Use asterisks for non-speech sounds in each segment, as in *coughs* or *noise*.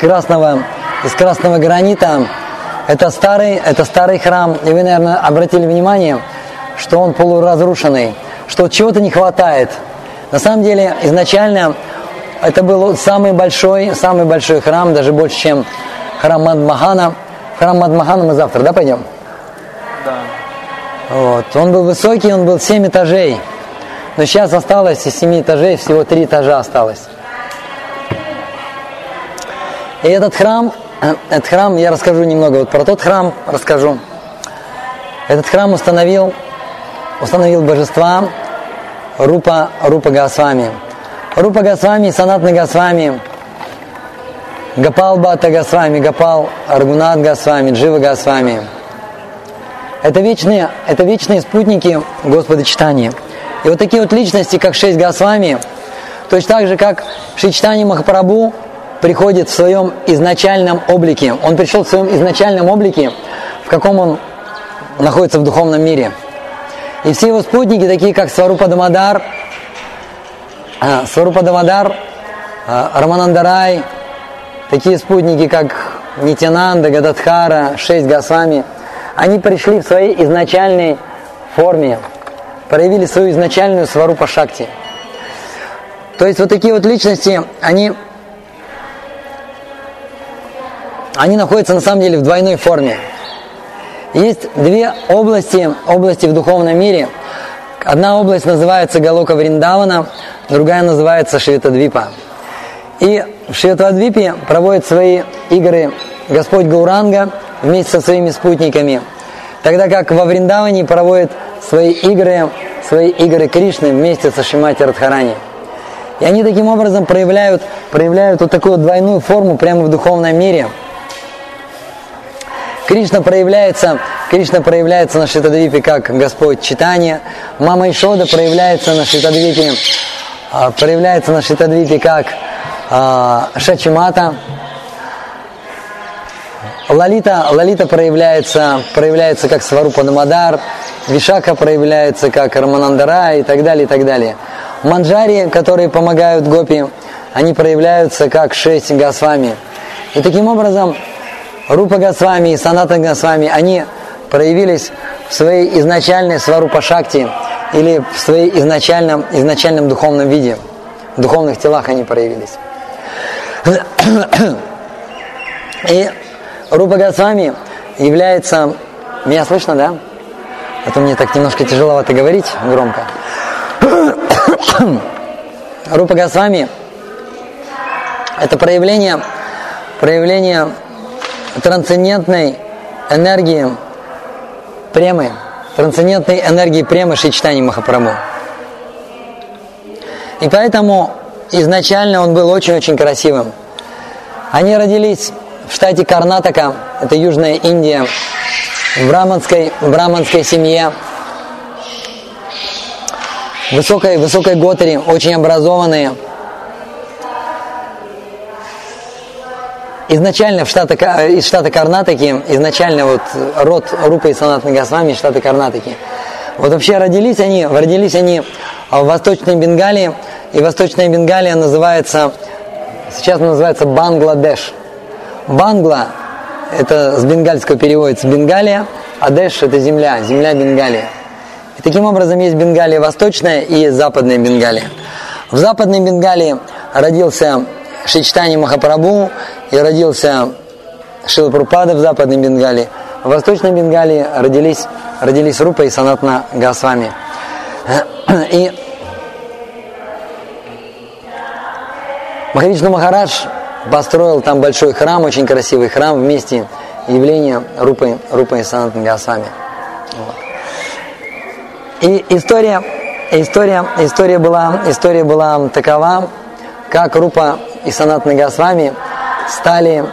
красного, из красного гранита. Это старый, это старый храм. И вы, наверное, обратили внимание, что он полуразрушенный, что чего-то не хватает. На самом деле, изначально это был самый большой, самый большой храм, даже больше, чем храм Мадмахана. храм Мадмахана мы завтра, да, пойдем? Да. Вот. Он был высокий, он был 7 этажей. Но сейчас осталось из 7 этажей всего 3 этажа осталось. И этот храм, этот храм, я расскажу немного вот про тот храм, расскажу. Этот храм установил, установил божества Рупа, Рупа Госвами. Рупа Госвами, Санатна Госвами, Гапал Бата Госвами, Гапал Аргунат Госвами, Джива Госвами. Это вечные, это вечные спутники Господа Читания. И вот такие вот личности, как шесть Госвами, точно так же, как Шичтани Махапрабху, приходит в своем изначальном облике. Он пришел в своем изначальном облике, в каком он находится в духовном мире. И все его спутники, такие как Сварупа Дамадар, а, Сварупа Дамадар, а, Раманандарай, такие спутники, как Нитянанда, Гададхара, шесть Госвами, они пришли в своей изначальной форме, проявили свою изначальную Сварупа Шакти. То есть вот такие вот личности, они они находятся на самом деле в двойной форме. Есть две области, области в духовном мире. Одна область называется Галока Вриндавана, другая называется Швитадвипа. И в Швитадвипе проводит свои игры Господь Гауранга вместе со своими спутниками. Тогда как во Вриндаване проводит свои игры, свои игры Кришны вместе со Шимати Радхарани. И они таким образом проявляют, проявляют вот такую двойную форму прямо в духовном мире – Кришна проявляется, Кришна проявляется на Шитадвипе как Господь читания. Мама Ишода проявляется на Шитадвипе, а, проявляется на Шитадвипе как а, Шачимата. Лалита, Лалита проявляется, проявляется как Сварупа Намадар, Вишака проявляется как Раманандара и так далее, и так далее. Манджари, которые помогают Гопи, они проявляются как шесть Госвами. И таким образом Рупа Госвами и Саната Госвами, они проявились в своей изначальной сварупа шакти или в своей изначальном, изначальном духовном виде. В духовных телах они проявились. И Рупа Госвами является... Меня слышно, да? А то мне так немножко тяжеловато говорить громко. Рупа Госвами – это проявление, проявление трансцендентной энергии премы, трансцендентной энергии премы Шичтани Махапрабху. И поэтому изначально он был очень-очень красивым. Они родились в штате Карнатака, это Южная Индия, в браманской, в браманской семье, высокой, высокой готери, очень образованные – изначально в штата, из штата Карнатаки, изначально вот род Рупа и Санатны Госвами из Карнатаки. Вот вообще родились они, родились они в Восточной Бенгалии, и Восточная Бенгалия называется, сейчас называется Бангладеш. Бангла, это с бенгальского переводится Бенгалия, а Деш это земля, земля Бенгалия. И таким образом есть Бенгалия Восточная и Западная Бенгалия. В Западной Бенгалии родился Шичтани Махапрабху и родился Шила Прупада в Западной Бенгалии. В Восточной Бенгалии родились, родились Рупа и Санатна Госвами. И Махавишну Махарадж построил там большой храм, очень красивый храм вместе явления Рупы, Рупы и Санатна Госвами. Вот. И история, история, история, была, история была такова, как Рупа и Санат Нагасвами стали...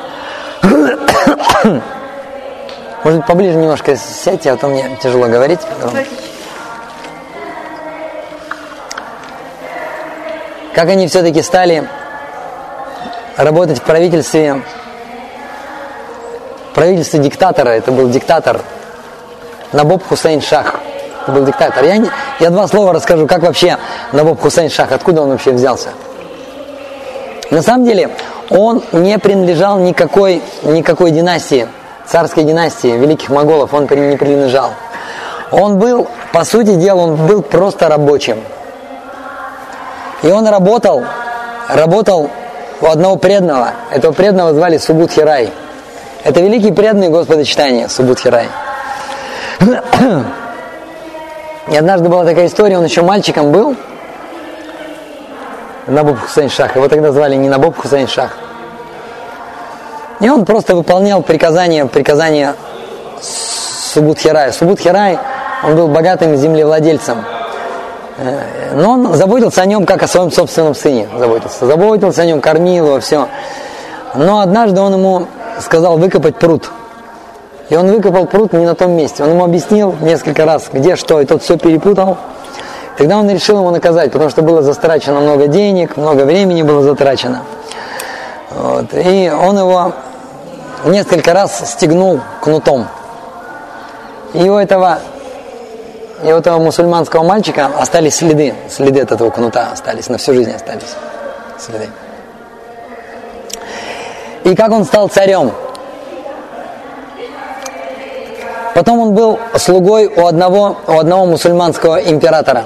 Может, поближе немножко сядьте, а то мне тяжело говорить. Как они все-таки стали работать в правительстве, правительстве диктатора, это был диктатор Набоб Хусейн Шах. Это был диктатор. Я, не, я два слова расскажу, как вообще Набоб Хусейн Шах, откуда он вообще взялся. На самом деле, он не принадлежал никакой, никакой династии, царской династии, великих моголов, он не принадлежал. Он был, по сути дела, он был просто рабочим. И он работал, работал у одного преданного. Этого преданного звали Субудхирай. Это великий преданный Господа читания Субудхирай. *coughs* И однажды была такая история, он еще мальчиком был, Набоб Хусейн Шах. Его тогда звали не Набоб Хусейн Шах. И он просто выполнял приказания, приказания Субудхирая. Субудхирай, он был богатым землевладельцем. Э, но он заботился о нем, как о своем собственном сыне заботился. Заботился о нем, кормил его, все. Но однажды он ему сказал выкопать пруд. И он выкопал пруд не на том месте. Он ему объяснил несколько раз, где что, и тот все перепутал. Тогда он решил его наказать, потому что было застрачено много денег, много времени было затрачено. Вот. И он его несколько раз стегнул кнутом. И у этого, и у этого мусульманского мальчика остались следы, следы от этого кнута остались, на всю жизнь остались следы. И как он стал царем? Потом он был слугой у одного, у одного мусульманского императора.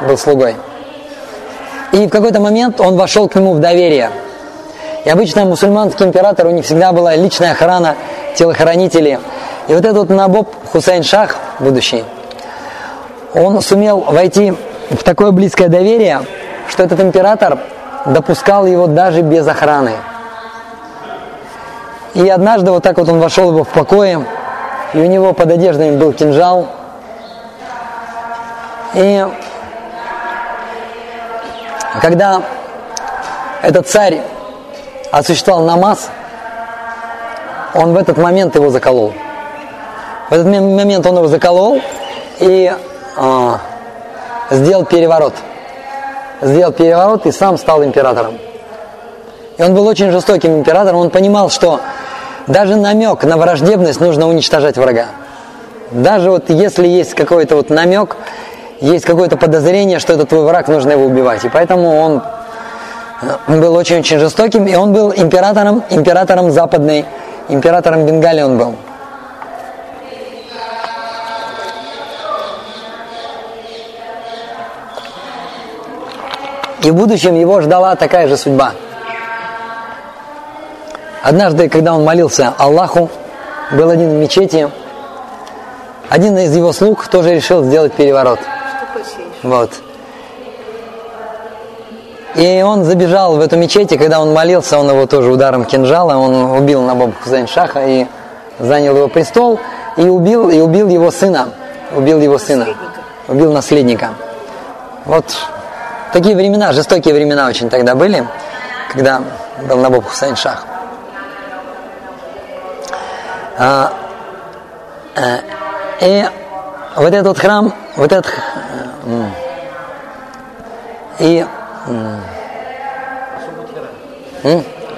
Был слугой. И в какой-то момент он вошел к нему в доверие. И обычно мусульманский император, у них всегда была личная охрана, телохранители. И вот этот Набоб Хусейн Шах, будущий, он сумел войти в такое близкое доверие, что этот император допускал его даже без охраны. И однажды вот так вот он вошел его в покое, и у него под одеждами был кинжал. И когда этот царь осуществлял намаз, он в этот момент его заколол. В этот момент он его заколол и э, сделал переворот. Сделал переворот и сам стал императором. И он был очень жестоким императором. Он понимал, что даже намек на враждебность нужно уничтожать врага. Даже вот если есть какой-то вот намек, есть какое-то подозрение, что это твой враг, нужно его убивать. И поэтому он был очень-очень жестоким, и он был императором, императором западной, императором Бенгалии он был. И в будущем его ждала такая же судьба – Однажды, когда он молился Аллаху, был один в мечети, один из его слуг тоже решил сделать переворот. Вот. И он забежал в эту мечеть, и когда он молился, он его тоже ударом кинжала, он убил Набаба Хузайн Шаха и занял его престол, и убил, и убил его сына. Убил его сына. Убил наследника. Вот такие времена, жестокие времена очень тогда были, когда был Набаб Хусайн Шах. А, а, и вот этот храм, вот этот и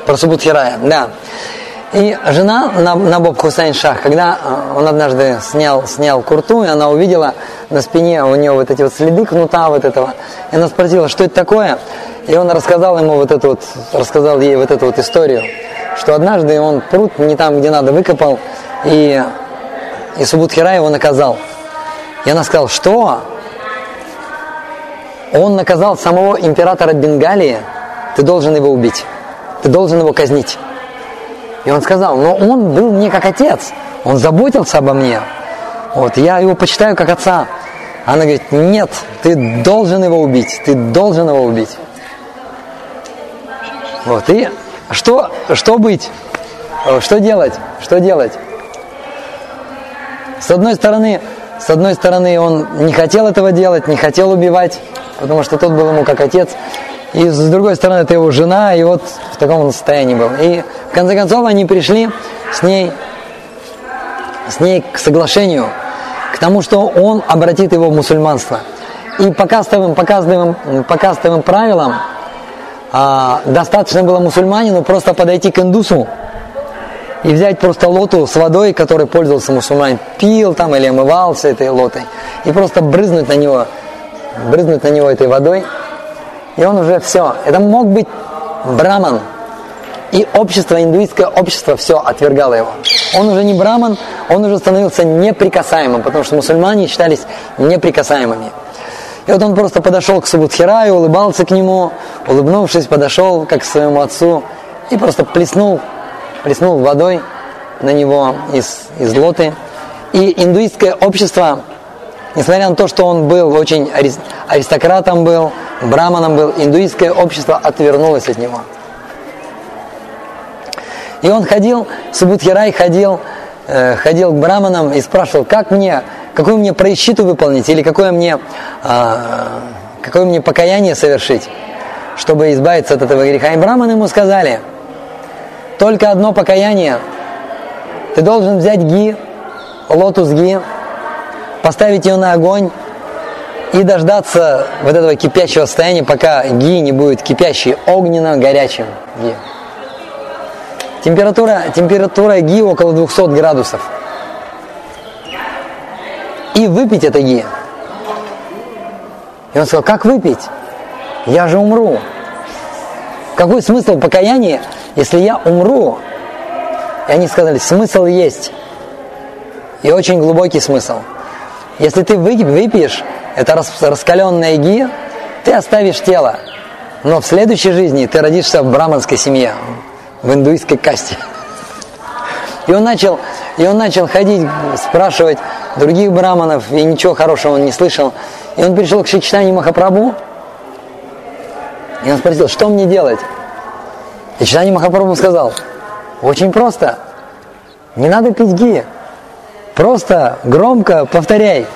про Субудхирая, да. И жена на, на Боб Хусайн Шах, когда он однажды снял, снял курту, и она увидела на спине у него вот эти вот следы кнута вот этого, и она спросила, что это такое, и он рассказал ему вот эту вот, рассказал ей вот эту вот историю что однажды он пруд не там, где надо, выкопал, и, и Субудхира его наказал. И она сказала, что? Он наказал самого императора Бенгалии, ты должен его убить, ты должен его казнить. И он сказал, но он был мне как отец, он заботился обо мне. Вот, я его почитаю как отца. Она говорит, нет, ты должен его убить, ты должен его убить. Вот, и что, что быть? Что делать? Что делать? С одной стороны, с одной стороны, он не хотел этого делать, не хотел убивать, потому что тот был ему как отец. И с другой стороны, это его жена, и вот в таком состоянии был. И в конце концов они пришли с ней, с ней к соглашению, к тому, что он обратит его в мусульманство. И по кастовым, по кастовым, по кастовым правилам а, достаточно было мусульманину просто подойти к индусу и взять просто лоту с водой, которой пользовался мусульманин, пил там или омывался этой лотой, и просто брызнуть на него, брызнуть на него этой водой, и он уже все. Это мог быть браман, И общество, индуистское общество все отвергало его. Он уже не браман, он уже становился неприкасаемым, потому что мусульмане считались неприкасаемыми. И вот он просто подошел к Субудхираю, улыбался к нему, улыбнувшись, подошел как к своему отцу и просто плеснул, плеснул водой на него из, из лоты. И индуистское общество, несмотря на то, что он был очень аристократом был, браманом был, индуистское общество отвернулось от него. И он ходил, Субудхирай ходил, э, ходил к браманам и спрашивал, как мне, какую мне проищиту выполнить или какое мне, э, какое мне покаяние совершить, чтобы избавиться от этого греха. И браманы ему сказали, только одно покаяние. Ты должен взять ги, лоту с ги, поставить ее на огонь и дождаться вот этого кипящего состояния, пока ги не будет кипящий, огненно горячим ги. Температура, температура ги около 200 градусов. И выпить это ги. И он сказал, как выпить? Я же умру. Какой смысл покаяния, если я умру? И они сказали, смысл есть. И очень глубокий смысл. Если ты выпьешь это раскаленное ги, ты оставишь тело. Но в следующей жизни ты родишься в браманской семье в индуистской касте. И он начал, и он начал ходить, спрашивать других браманов, и ничего хорошего он не слышал. И он пришел к Шичтани Махапрабху, и он спросил, что мне делать? И Читани Махапрабху сказал, очень просто, не надо пить ги, просто громко повторяй.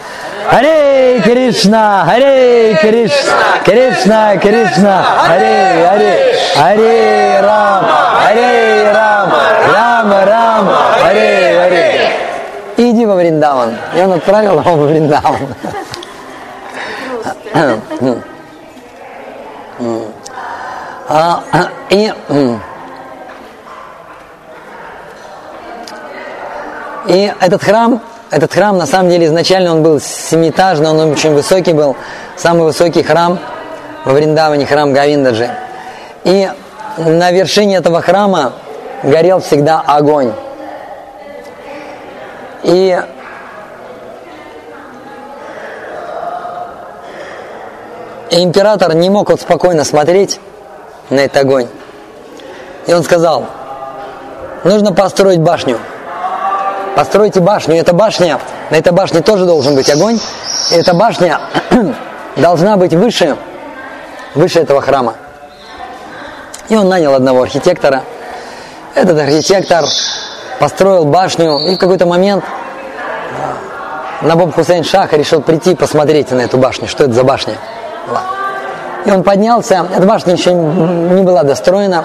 Харе Кришна, Харе Кришна, Кришна, Кришна, Харе, Харе, Харе Рам, Харе Рам, Рам, Рам, Харе, Харе. Иди во Вриндаван. И он отправил его во Вриндаван. А, и, и этот храм этот храм, на самом деле, изначально он был семиэтажный, он очень высокий был, самый высокий храм во Вриндаване, храм Гавиндаджи. И на вершине этого храма горел всегда огонь. И Император не мог вот спокойно смотреть на этот огонь. И он сказал, нужно построить башню постройте башню. Эта башня, на этой башне тоже должен быть огонь. И эта башня *clears throat* должна быть выше, выше этого храма. И он нанял одного архитектора. Этот архитектор построил башню, и в какой-то момент э, Набоб Хусейн Шаха решил прийти посмотреть на эту башню, что это за башня была. И он поднялся, эта башня еще не была достроена,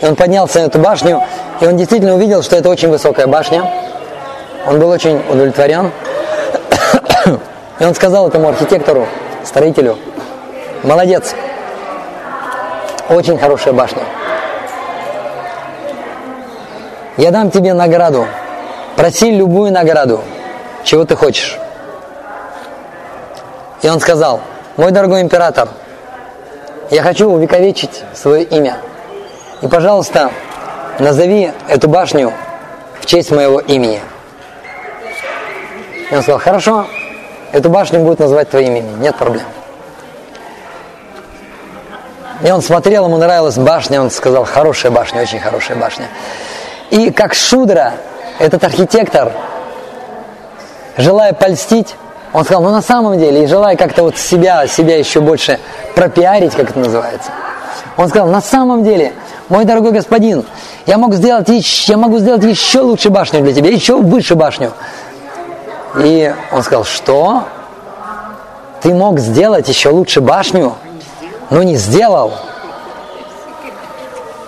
и он поднялся на эту башню, и он действительно увидел, что это очень высокая башня. Он был очень удовлетворен. И он сказал этому архитектору, строителю, молодец, очень хорошая башня. Я дам тебе награду. Проси любую награду, чего ты хочешь. И он сказал, мой дорогой император, я хочу увековечить свое имя. И, пожалуйста, назови эту башню в честь моего имени. И он сказал, хорошо, эту башню будут называть твоим именем, нет проблем. И он смотрел, ему нравилась башня, он сказал, хорошая башня, очень хорошая башня. И как Шудра, этот архитектор, желая польстить, он сказал, ну на самом деле, и желая как-то вот себя, себя еще больше пропиарить, как это называется, он сказал, на самом деле, мой дорогой господин, я могу сделать, я могу сделать еще лучше башню для тебя, еще выше башню. И он сказал, что? Ты мог сделать еще лучше башню, но не сделал.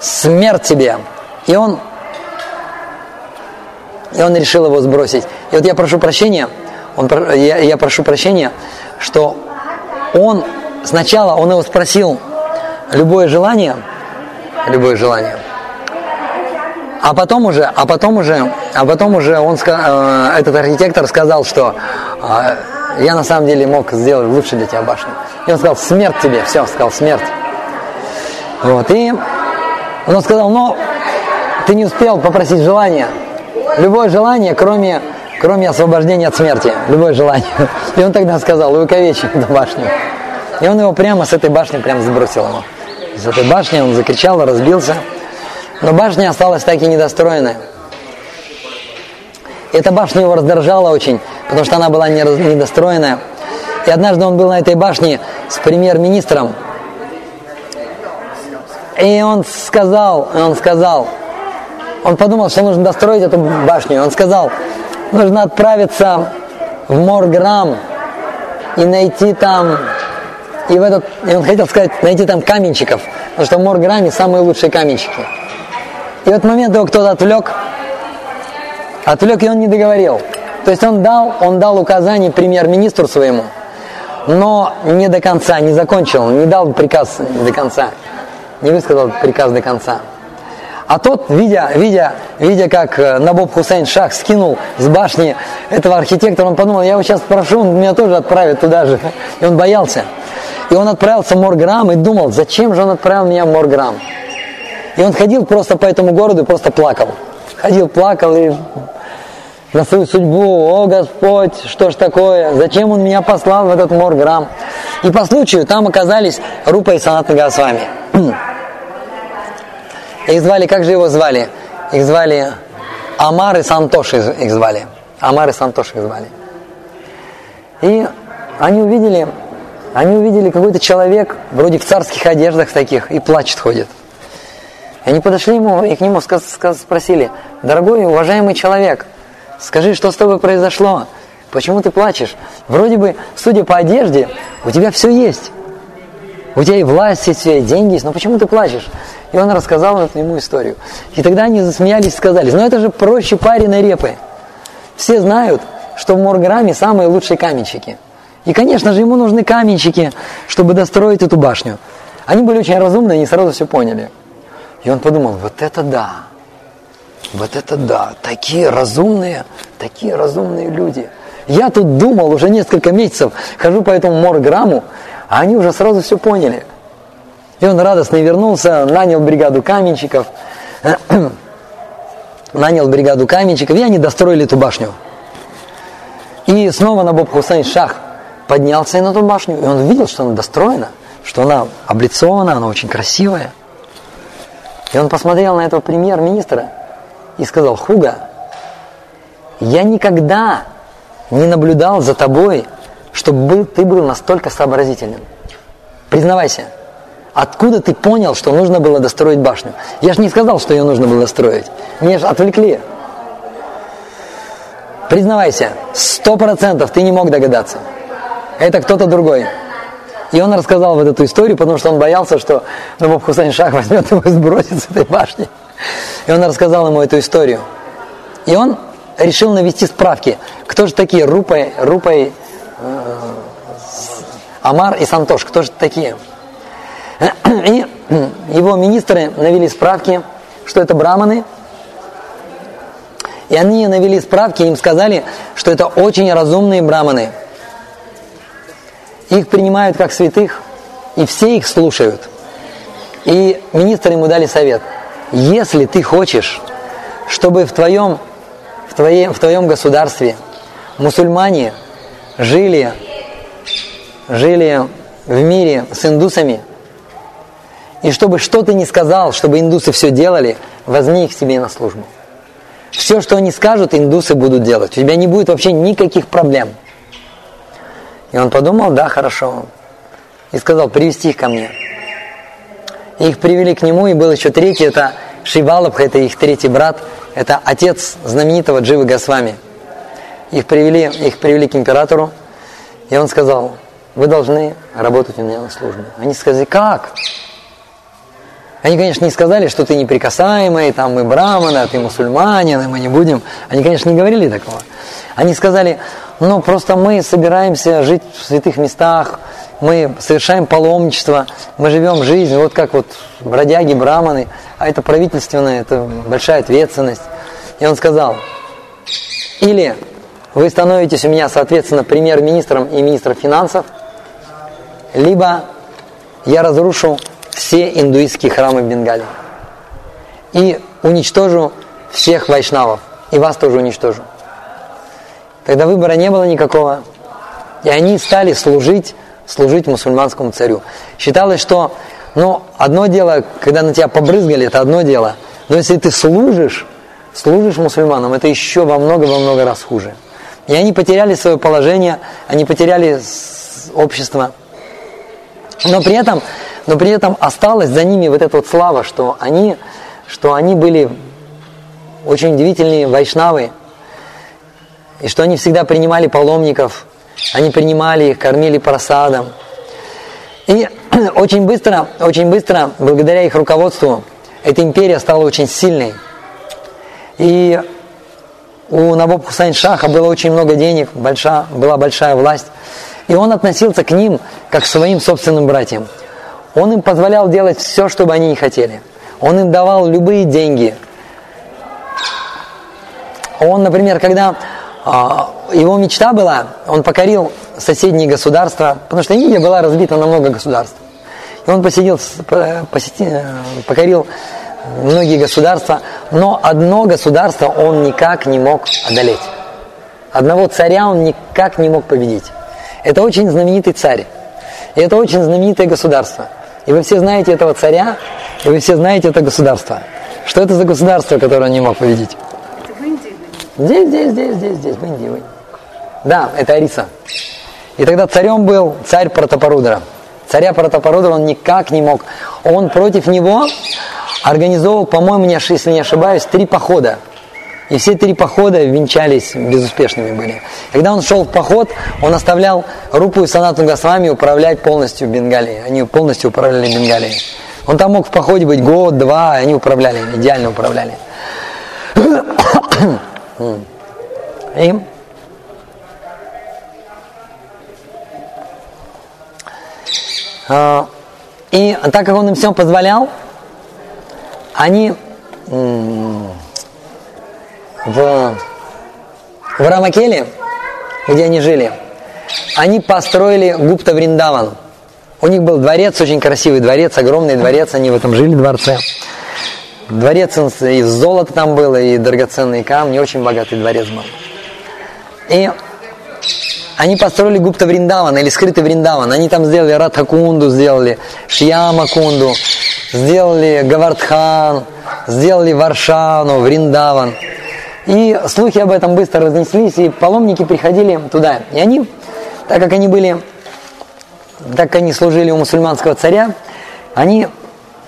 Смерть тебе. И он, и он решил его сбросить. И вот я прошу прощения, он, я, я прошу прощения, что он сначала, он его спросил любое желание, любое желание – а потом уже, а потом уже, а потом уже он, э, этот архитектор сказал, что э, я на самом деле мог сделать лучше для тебя башню. И он сказал, смерть тебе, все, сказал, смерть. Вот, и он сказал, но ты не успел попросить желание. Любое желание, кроме, кроме освобождения от смерти. Любое желание. И он тогда сказал, увековечь эту башню. И он его прямо с этой башни прямо сбросил его. С этой башни он закричал, разбился. Но башня осталась так и недостроенная. Эта башня его раздражала очень, потому что она была недостроенная. И однажды он был на этой башне с премьер-министром. И он сказал, он сказал, он подумал, что нужно достроить эту башню. Он сказал, нужно отправиться в Морграм и найти там, и в этот, и он хотел сказать, найти там каменщиков, потому что в Морграме самые лучшие каменщики. И в этот момент его кто-то отвлек, отвлек, и он не договорил. То есть он дал, он дал указание премьер-министру своему, но не до конца, не закончил, не дал приказ до конца, не высказал приказ до конца. А тот, видя, видя, видя, как э, Набоб Хусейн Шах скинул с башни этого архитектора, он подумал, я его сейчас прошу, он меня тоже отправит туда же. И он боялся. И он отправился в Морграм и думал, зачем же он отправил меня в Морграм. И он ходил просто по этому городу и просто плакал. Ходил, плакал и на свою судьбу, о Господь, что ж такое, зачем Он меня послал в этот Морграм. И по случаю там оказались Рупа и Санат Госвами. *clears throat* Их звали, как же его звали? Их звали Амар и Сантош их звали. Амар и Сантош их звали. И они увидели, они увидели какой-то человек, вроде в царских одеждах таких, и плачет ходит. И они подошли ему и к нему спросили, дорогой уважаемый человек, скажи, что с тобой произошло? Почему ты плачешь? Вроде бы, судя по одежде, у тебя все есть. У тебя и власть есть, и деньги есть, но почему ты плачешь? И он рассказал ему историю. И тогда они засмеялись и сказали, ну это же проще пареной репы. Все знают, что в Морграме самые лучшие каменщики. И, конечно же, ему нужны каменщики, чтобы достроить эту башню. Они были очень разумные, они сразу все поняли. И он подумал, вот это да, вот это да, такие разумные, такие разумные люди. Я тут думал уже несколько месяцев, хожу по этому Морграму, а они уже сразу все поняли – и он радостно вернулся, нанял бригаду каменщиков, *clears throat* нанял бригаду каменщиков, и они достроили эту башню. И снова Набоб Хусейн Шах поднялся на эту башню, и он видел, что она достроена, что она облицована, она очень красивая. И он посмотрел на этого премьер-министра и сказал, Хуга, я никогда не наблюдал за тобой, чтобы ты был настолько сообразительным. Признавайся, Откуда ты понял, что нужно было достроить башню? Я же не сказал, что ее нужно было строить. Меня же отвлекли. Признавайся, сто процентов ты не мог догадаться. Это кто-то другой. И он рассказал вот эту историю, потому что он боялся, что Набоб Хусейн Шах *laughs* возьмет его и сбросит с этой башни. И он рассказал ему эту историю. И он решил навести справки, кто же такие Рупай, Рупай, э, Амар и Сантош, кто же такие? И его министры навели справки, что это браманы. И они навели справки, им сказали, что это очень разумные браманы. Их принимают как святых, и все их слушают. И министры ему дали совет. Если ты хочешь, чтобы в твоем, в твоем, в твоем государстве мусульмане жили, жили в мире с индусами, и чтобы что ты ни сказал, чтобы индусы все делали, возьми их себе на службу. Все, что они скажут, индусы будут делать. У тебя не будет вообще никаких проблем. И он подумал, да, хорошо. И сказал, привести их ко мне. И их привели к нему, и был еще третий, это Шивалабха, это их третий брат, это отец знаменитого Дживы Госвами. Их привели, их привели к императору, и он сказал, вы должны работать у меня на службе. Они сказали, как? Они, конечно, не сказали, что ты неприкасаемый, там мы браманы, а ты мусульманин, и мы не будем. Они, конечно, не говорили такого. Они сказали, ну просто мы собираемся жить в святых местах, мы совершаем паломничество, мы живем жизнь, вот как вот бродяги, браманы, а это правительственное, это большая ответственность. И он сказал, или вы становитесь у меня, соответственно, премьер-министром и министром финансов, либо я разрушу все индуистские храмы в Бенгалии. И уничтожу всех вайшнавов, и вас тоже уничтожу. Тогда выбора не было никакого. И они стали служить, служить мусульманскому царю. Считалось, что ну, одно дело, когда на тебя побрызгали, это одно дело. Но если ты служишь, служишь мусульманам, это еще во много-во много раз хуже. И они потеряли свое положение, они потеряли общество. Но при этом, но при этом осталась за ними вот эта вот слава, что они, что они были очень удивительные вайшнавы, и что они всегда принимали паломников, они принимали их, кормили просадом. И *clears throat* очень быстро, очень быстро, благодаря их руководству, эта империя стала очень сильной. И у Набоб Хусайн Шаха было очень много денег, большая, была большая власть. И он относился к ним как к своим собственным братьям. Он им позволял делать все, что бы они не хотели. Он им давал любые деньги. Он, например, когда а, его мечта была, он покорил соседние государства, потому что Индия была разбита на много государств. И он посетил, посетил, покорил многие государства, но одно государство он никак не мог одолеть. Одного царя он никак не мог победить. Это очень знаменитый царь. И это очень знаменитое государство. И вы все знаете этого царя, и вы все знаете это государство. Что это за государство, которое он не мог победить? в Индии. Здесь, здесь, здесь, здесь, здесь, в Индии. В Индии. Да, это Ариса. И тогда царем был царь Протопорудра. Царя Протопорудра он никак не мог. Он против него организовал, по-моему, если не ошибаюсь, три похода. И все три похода венчались, безуспешными были. Когда он шел в поход, он оставлял Рупу и Санату Госвами управлять полностью Бенгалией. Они полностью управляли Бенгалией. Он там мог в походе быть год, два, они управляли, идеально управляли. И а, и так как он им всем позволял, они в, в Рамакеле, где они жили, они построили Гупта Вриндаван. У них был дворец, очень красивый дворец, огромный дворец, они в этом жили дворце. Дворец из золота там было, и драгоценные камни, очень богатый дворец был. И они построили Гупта Вриндаван или скрытый Вриндаван. Они там сделали Радхакунду, сделали Шьямакунду, сделали Гавардхан, сделали Варшану, Вриндаван. И слухи об этом быстро разнеслись, и паломники приходили туда. И они, так как они были, так как они служили у мусульманского царя, они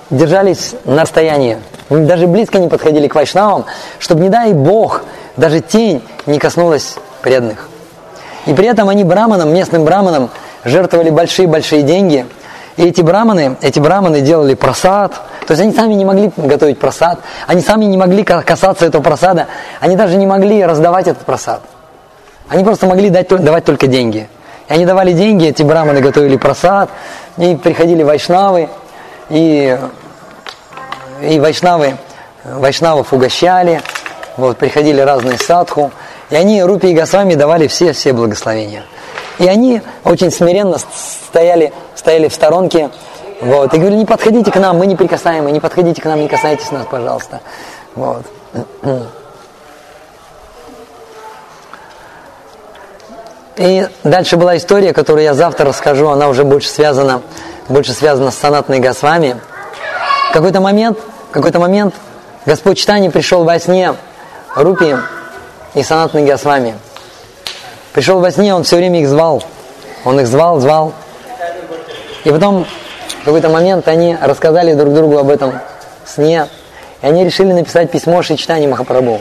держались на расстоянии. Даже близко не подходили к вайшнавам, чтобы, не дай Бог, даже тень не коснулась преданных. И при этом они браманам, местным браманам, жертвовали большие-большие деньги – и эти браманы, эти браманы делали просад. То есть они сами не могли готовить просад. Они сами не могли касаться этого просада. Они даже не могли раздавать этот просад. Они просто могли дать, давать только деньги. И они давали деньги, эти браманы готовили просад. И приходили вайшнавы. И, и вайшнавы, вайшнавов угощали. Вот, приходили разные садху. И они Рупи и Госвами давали все-все благословения. И они очень смиренно стояли, стояли в сторонке, вот, и говорили, не подходите к нам, мы не прикасаемы, не подходите к нам, не касайтесь нас, пожалуйста. Вот. И дальше была история, которую я завтра расскажу, она уже больше связана, больше связана с санатной Госвами. В какой-то момент, какой-то момент Господь Читани пришел во сне Рупи и санатной Госвами. Пришел во сне, он все время их звал. Он их звал, звал. И потом в какой-то момент они рассказали друг другу об этом сне. И они решили написать письмо Шичтани Махапрабху.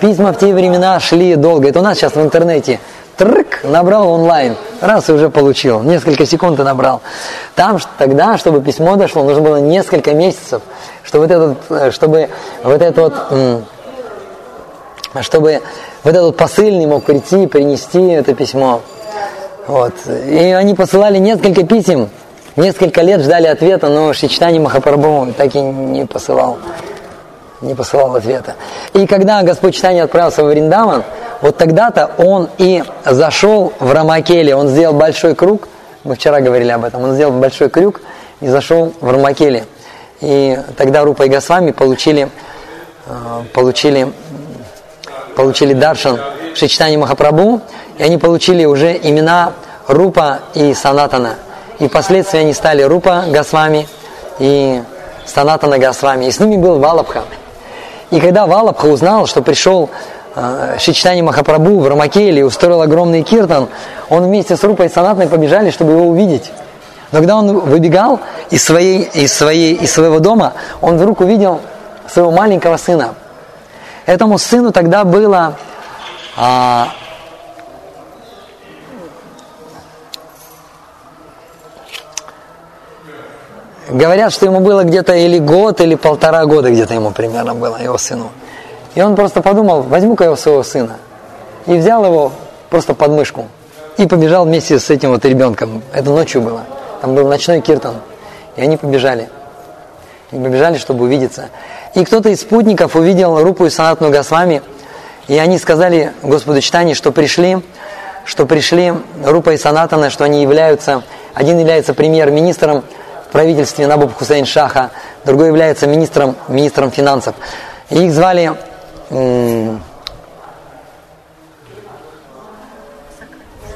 Письма в те времена шли долго. Это у нас сейчас в интернете. Трк, набрал онлайн. Раз и уже получил. Несколько секунд и набрал. Там тогда, чтобы письмо дошло, нужно было несколько месяцев, чтобы вот этот, э, чтобы вот этот вот, чтобы вот этот посыльный мог прийти, принести это письмо. Вот. И они посылали несколько писем, несколько лет ждали ответа, но Шичтани Махапрабху так и не посылал, не посылал ответа. И когда Господь Читани отправился в Вриндаван, вот тогда-то он и зашел в Рамакеле, он сделал большой круг, мы вчера говорили об этом, он сделал большой крюк и зашел в Рамакеле. И тогда Рупа и Госвами получили получили, получили даршан Шичтани Махапрабху, и они получили уже имена Рупа и Санатана. И впоследствии они стали Рупа Госвами и Санатана Госвами. И с ними был Валабха. И когда Валабха узнал, что пришел э, Шичтани Махапрабху в Рамакеле и устроил огромный киртан, он вместе с Рупой и Санатной побежали, чтобы его увидеть. Но когда он выбегал из, своей, из, своей, из своего дома, он вдруг увидел своего маленького сына. Этому сыну тогда было а, Говорят, что ему было где-то или год, или полтора года где-то ему примерно было, его сыну. И он просто подумал, возьму-ка я своего сына. И взял его просто под мышку. И побежал вместе с этим вот ребенком. Это ночью было. Там был ночной киртан. И они побежали. И побежали, чтобы увидеться. И кто-то из спутников увидел Рупу и Санатну Госвами. И они сказали Господу Читани, что пришли, что пришли Рупа и Санатана, что они являются, один является премьер-министром в правительстве Набуб Хусейн Шаха, другой является министром, министром финансов. И их звали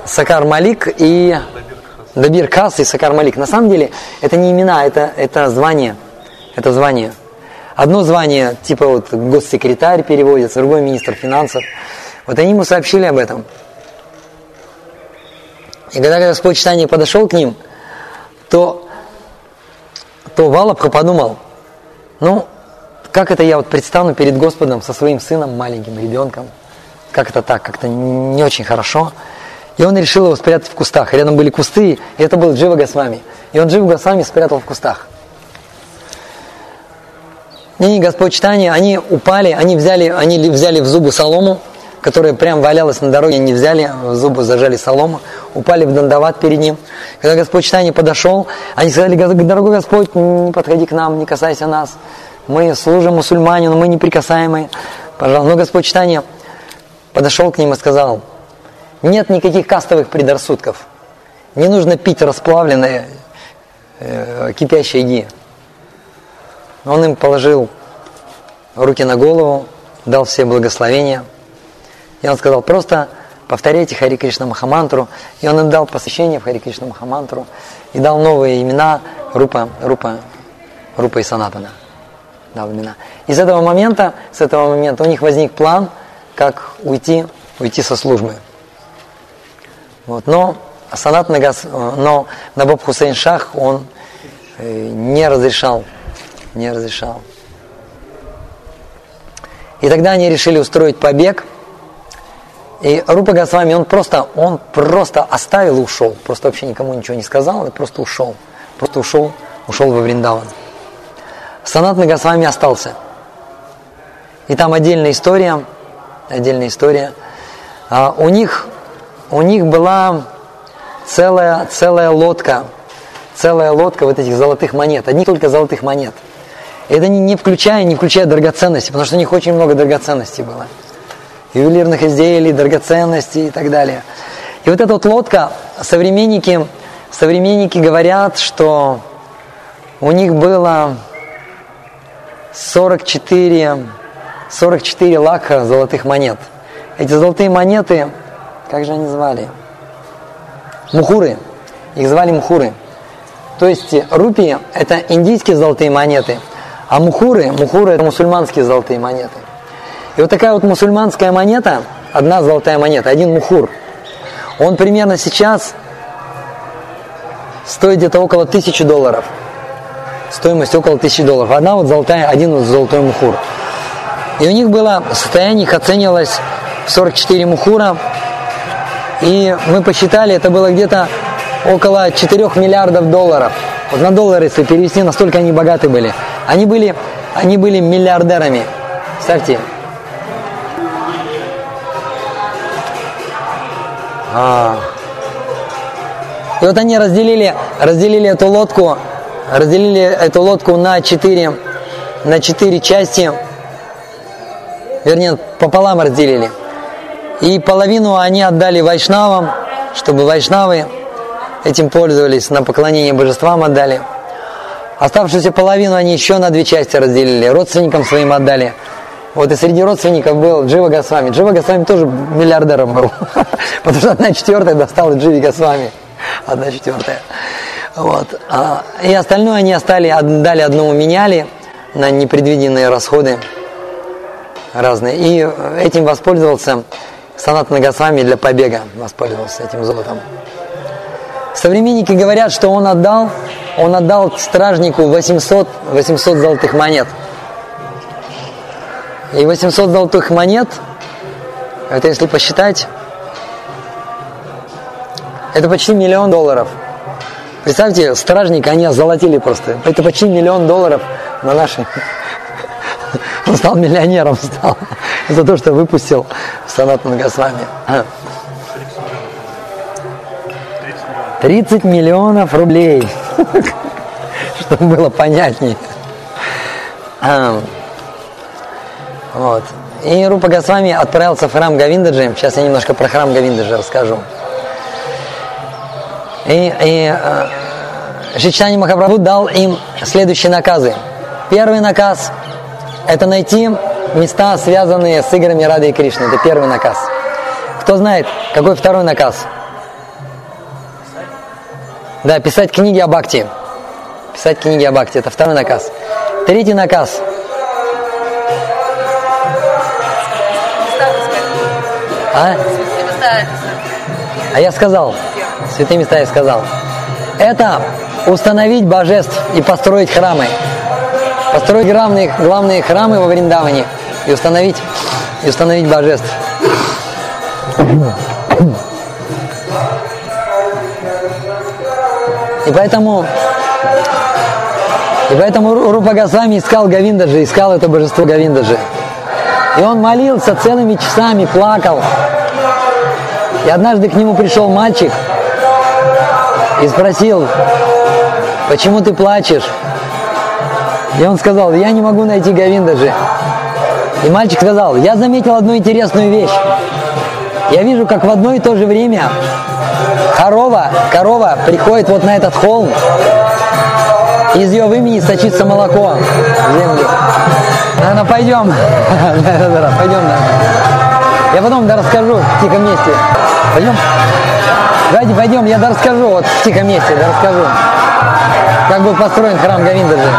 Сакар Малик и Дабир Кас и Сакар Малик. На самом деле это не имена, это, это звание. Это звание. Одно звание, типа вот госсекретарь переводится, другой министр финансов. Вот они ему сообщили об этом. И когда Господь Читание подошел к ним, то то Валабха подумал, ну, как это я вот предстану перед Господом со своим сыном, маленьким ребенком? Как это так? Как-то не очень хорошо. И он решил его спрятать в кустах. Рядом были кусты, и это был Джива Госвами. И он Джива Госвами спрятал в кустах. И Господь читание, они упали, они взяли, они взяли в зубы солому, которая прям валялась на дороге, они взяли, зубы зажали солому, упали в дандават перед ним. Когда Господь читание подошел, они сказали, дорогой Господь, не подходи к нам, не касайся нас. Мы служим мусульманину, мы неприкасаемые. Пожалуйста. Но Господь читание подошел к ним и сказал, нет никаких кастовых предрассудков. Не нужно пить расплавленное э, кипящее ги. Он им положил руки на голову, дал все благословения – и он сказал, просто повторяйте Хари Кришна Махамантру. И он им дал посвящение в Хари Кришна Махамантру. И дал новые имена Рупа, Рупа, Рупа и Санатана. Дал имена. И с этого момента, с этого момента у них возник план, как уйти, уйти со службы. Вот. Но Санат Нагас, но Набоб Хусейн Шах, он э, не разрешал, не разрешал. И тогда они решили устроить побег – и Рупа Госвами, он просто, он просто оставил и ушел. Просто вообще никому ничего не сказал и просто ушел. Просто ушел, ушел во Вриндаван. Санат на Госвами остался. И там отдельная история, отдельная история. А, у них, у них была целая, целая лодка, целая лодка вот этих золотых монет, одних только золотых монет. Это не, не включая, не включая драгоценности, потому что у них очень много драгоценностей было ювелирных изделий, драгоценностей и так далее. И вот эта вот лодка, современники, современники говорят, что у них было 44, 44 лака золотых монет. Эти золотые монеты, как же они звали? Мухуры. Их звали мухуры. То есть рупии – это индийские золотые монеты, а мухуры, мухуры – это мусульманские золотые монеты. И вот такая вот мусульманская монета, одна золотая монета, один мухур, он примерно сейчас стоит где-то около тысячи долларов. Стоимость около тысячи долларов. Одна вот золотая, один вот золотой мухур. И у них было, состояние их оценивалось в 44 мухура. И мы посчитали, это было где-то около 4 миллиардов долларов. Вот на доллары, если перевести, настолько они богаты были. Они были, они были миллиардерами. Представьте, И вот они разделили, разделили эту лодку, разделили эту лодку на четыре, на четыре части, вернее, пополам разделили. И половину они отдали вайшнавам, чтобы вайшнавы этим пользовались, на поклонение божествам отдали. Оставшуюся половину они еще на две части разделили, родственникам своим отдали. Вот и среди родственников был Джива Госвами. Джива Госвами тоже миллиардером был. *laughs* Потому что одна четвертая достала Дживи Госвами. Одна четвертая. Вот. А, и остальное они остали, дали одному меняли на непредвиденные расходы разные. И этим воспользовался Санат Нагасвами для побега. Воспользовался этим золотом. Современники говорят, что он отдал, он отдал стражнику 800, 800 золотых монет. И 800 золотых монет, это если посчитать, это почти миллион долларов. Представьте, стражника они озолотили просто. Это почти миллион долларов на наши. *laughs* Он стал миллионером, стал за то, что выпустил Санат Нагасвами. 30 миллионов рублей. *laughs* Чтобы было понятнее. Вот. И Рупа Госвами отправился в храм Гавиндаджи. Сейчас я немножко про храм Гавиндаджи расскажу. И, и э, Шичани Махапрабху дал им следующие наказы. Первый наказ – это найти места, связанные с играми Рады и Кришны. Это первый наказ. Кто знает, какой второй наказ? Да, писать книги о Бхакти. Писать книги о Бхакти. Это второй наказ. Третий наказ. А? А я сказал. Святые места я сказал. Это установить божеств и построить храмы. Построить главные, главные храмы во Вриндаване и установить, и установить божеств. И поэтому, и поэтому Рупа Госвами искал Гавиндаджи, искал это божество Гавиндаджи. И он молился целыми часами, плакал. И однажды к нему пришел мальчик и спросил, почему ты плачешь? И он сказал, я не могу найти Гавиндаджи. И мальчик сказал, я заметил одну интересную вещь. Я вижу, как в одно и то же время корова, корова приходит вот на этот холм, из ее вымени сочится молоко в землю. Наверное, пойдем. *laughs* Пойдем, Я потом да расскажу в тихом месте. Пойдем? Давайте пойдем, я да расскажу вот в тихом месте, да расскажу. Как был построен храм Гавиндаджи.